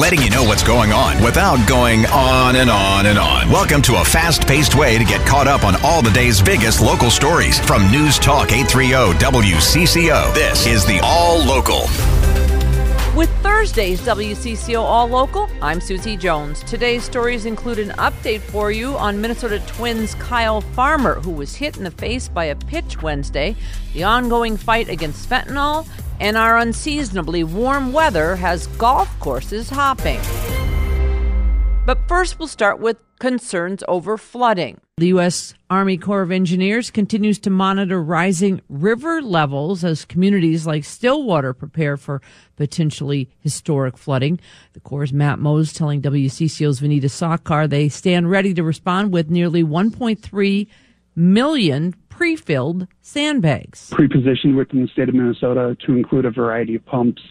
letting you know what's going on without going on and on and on. Welcome to a fast paced way to get caught up on all the day's biggest local stories from News Talk 830 WCCO. This is the All Local. With Thursday's WCCO All Local, I'm Susie Jones. Today's stories include an update for you on Minnesota Twins Kyle Farmer, who was hit in the face by a pitch Wednesday, the ongoing fight against fentanyl, and our unseasonably warm weather has golf courses hopping. But first, we'll start with concerns over flooding. The U.S. Army Corps of Engineers continues to monitor rising river levels as communities like Stillwater prepare for potentially historic flooding. The Corps' Matt Mose telling WCCO's Vineeta Sawkar they stand ready to respond with nearly 1.3 million pre-filled sandbags. Pre-positioned within the state of Minnesota to include a variety of pumps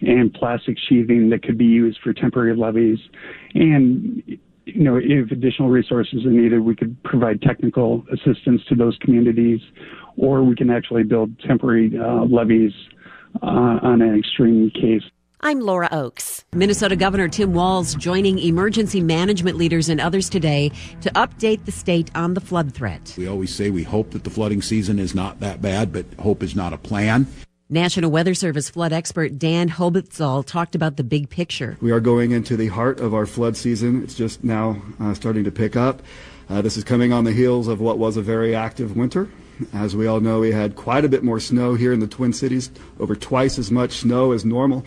and plastic sheathing that could be used for temporary levees. And, you know, if additional resources are needed, we could provide technical assistance to those communities, or we can actually build temporary uh, levees uh, on an extreme case. I'm Laura Oakes. Minnesota Governor Tim Walz joining emergency management leaders and others today to update the state on the flood threat. We always say we hope that the flooding season is not that bad, but hope is not a plan. National Weather Service flood expert Dan Hobitzal talked about the big picture. We are going into the heart of our flood season. It's just now uh, starting to pick up. Uh, this is coming on the heels of what was a very active winter. As we all know, we had quite a bit more snow here in the Twin Cities, over twice as much snow as normal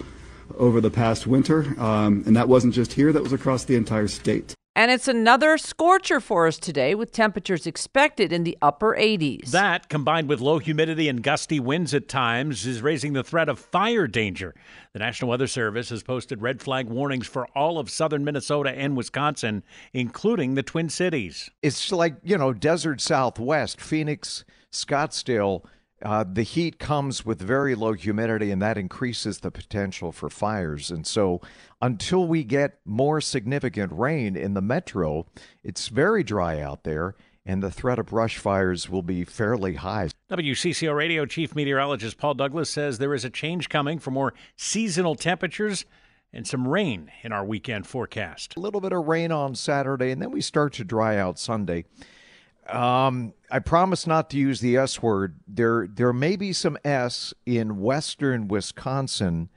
over the past winter. Um, and that wasn't just here, that was across the entire state. And it's another scorcher for us today with temperatures expected in the upper 80s. That, combined with low humidity and gusty winds at times, is raising the threat of fire danger. The National Weather Service has posted red flag warnings for all of southern Minnesota and Wisconsin, including the Twin Cities. It's like, you know, desert southwest, Phoenix, Scottsdale uh, the heat comes with very low humidity, and that increases the potential for fires. And so, until we get more significant rain in the metro, it's very dry out there, and the threat of brush fires will be fairly high. WCCO Radio Chief Meteorologist Paul Douglas says there is a change coming for more seasonal temperatures and some rain in our weekend forecast. A little bit of rain on Saturday, and then we start to dry out Sunday. Um, I promise not to use the S word. There, there may be some S in western Wisconsin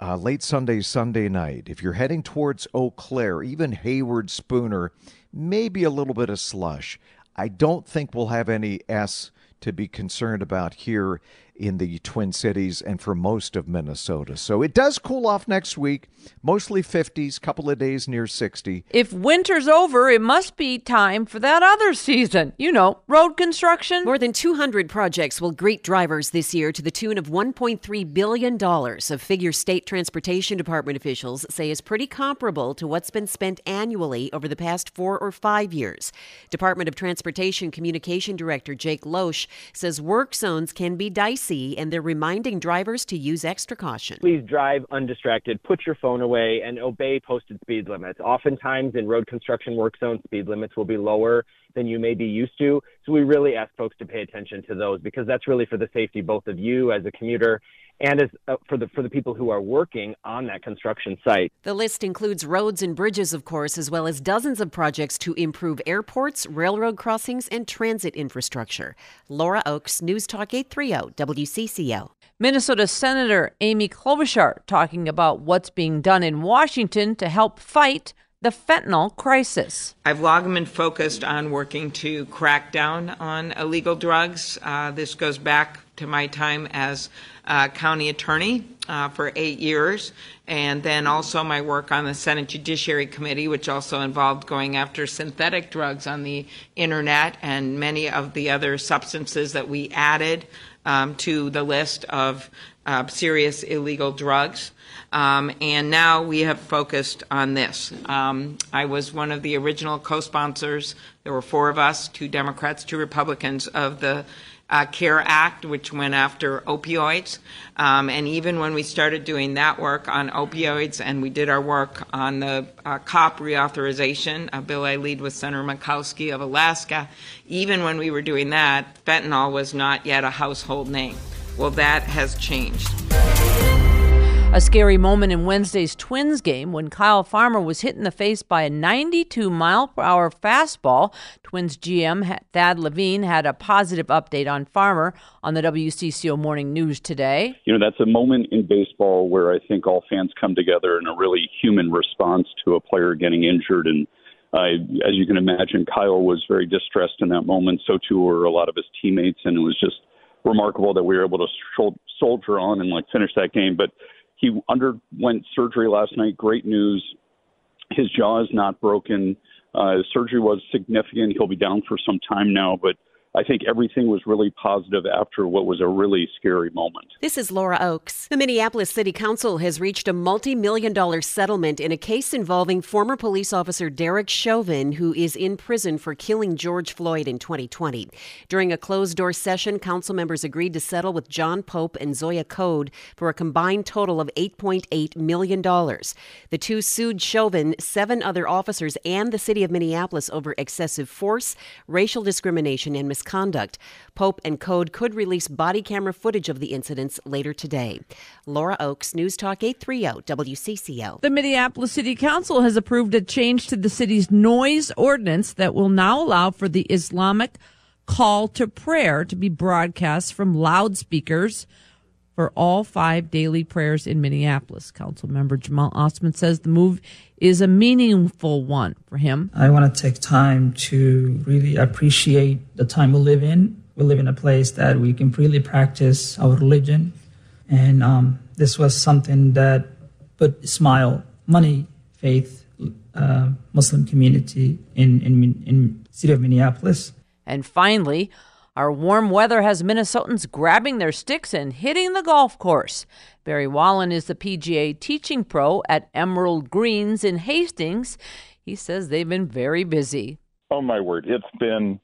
uh, late Sunday, Sunday night. If you're heading towards Eau Claire, even Hayward, Spooner, maybe a little bit of slush. I don't think we'll have any S to be concerned about here in the Twin Cities and for most of Minnesota. So it does cool off next week, mostly 50s, couple of days near 60. If winter's over, it must be time for that other season. You know, road construction. More than 200 projects will greet drivers this year to the tune of $1.3 billion, a figure state transportation department officials say is pretty comparable to what's been spent annually over the past four or five years. Department of Transportation Communication Director Jake Loesch says work zones can be dicey and they're reminding drivers to use extra caution. Please drive undistracted, put your phone away, and obey posted speed limits. Oftentimes in road construction work zones, speed limits will be lower than you may be used to. So we really ask folks to pay attention to those because that's really for the safety both of you as a commuter and as uh, for the for the people who are working on that construction site. The list includes roads and bridges, of course, as well as dozens of projects to improve airports, railroad crossings, and transit infrastructure. Laura Oakes, News Talk 830 WCCO. Minnesota Senator Amy Klobuchar talking about what's being done in Washington to help fight the fentanyl crisis. I've long been focused on working to crack down on illegal drugs. Uh, this goes back to my time as uh, county attorney uh, for eight years, and then also my work on the Senate Judiciary Committee, which also involved going after synthetic drugs on the internet and many of the other substances that we added um, to the list of uh, serious illegal drugs. Um, and now we have focused on this. Um, I was one of the original co sponsors. There were four of us two Democrats, two Republicans of the uh, CARA Act, which went after opioids. Um, and even when we started doing that work on opioids and we did our work on the uh, COP reauthorization, a bill I lead with Senator Murkowski of Alaska, even when we were doing that, fentanyl was not yet a household name. Well, that has changed. A scary moment in Wednesday's Twins game when Kyle Farmer was hit in the face by a 92 mile per hour fastball. Twins GM Thad Levine had a positive update on Farmer on the WCCO Morning News today. You know, that's a moment in baseball where I think all fans come together in a really human response to a player getting injured. And uh, as you can imagine, Kyle was very distressed in that moment. So too were a lot of his teammates. And it was just remarkable that we were able to soldier on and like finish that game. But he underwent surgery last night. Great news. His jaw is not broken. Uh, surgery was significant. He'll be down for some time now, but I think everything was really positive after what was a really scary moment. This is Laura Oakes. The Minneapolis City Council has reached a multi million dollar settlement in a case involving former police officer Derek Chauvin, who is in prison for killing George Floyd in 2020. During a closed door session, council members agreed to settle with John Pope and Zoya Code for a combined total of $8.8 million. The two sued Chauvin, seven other officers, and the city of Minneapolis over excessive force, racial discrimination, and misconduct misconduct. Pope and Code could release body camera footage of the incidents later today. Laura Oakes, News Talk 830 WCCO. The Minneapolis City Council has approved a change to the city's noise ordinance that will now allow for the Islamic call to prayer to be broadcast from loudspeakers for all five daily prayers in Minneapolis. Council member Jamal Osman says the move is a meaningful one for him. I want to take time to really appreciate the time we live in. We live in a place that we can freely practice our religion. And um, this was something that put smile, money, faith, uh, Muslim community in, in, in city of Minneapolis. And finally, our warm weather has Minnesotans grabbing their sticks and hitting the golf course. Barry Wallen is the PGA teaching pro at Emerald Greens in Hastings. He says they've been very busy. Oh my word, it's been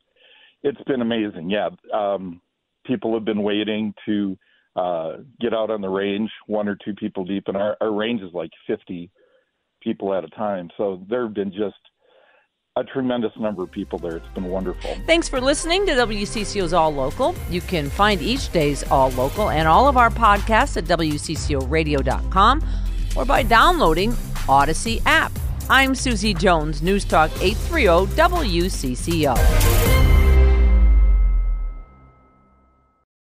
it's been amazing. Yeah, um, people have been waiting to uh, get out on the range, one or two people deep, and our, our range is like 50 people at a time. So there have been just a tremendous number of people there. It's been wonderful. Thanks for listening to WCCO's All Local. You can find each day's All Local and all of our podcasts at WCCORadio.com or by downloading Audacy app. I'm Susie Jones, News Talk 830 WCCO.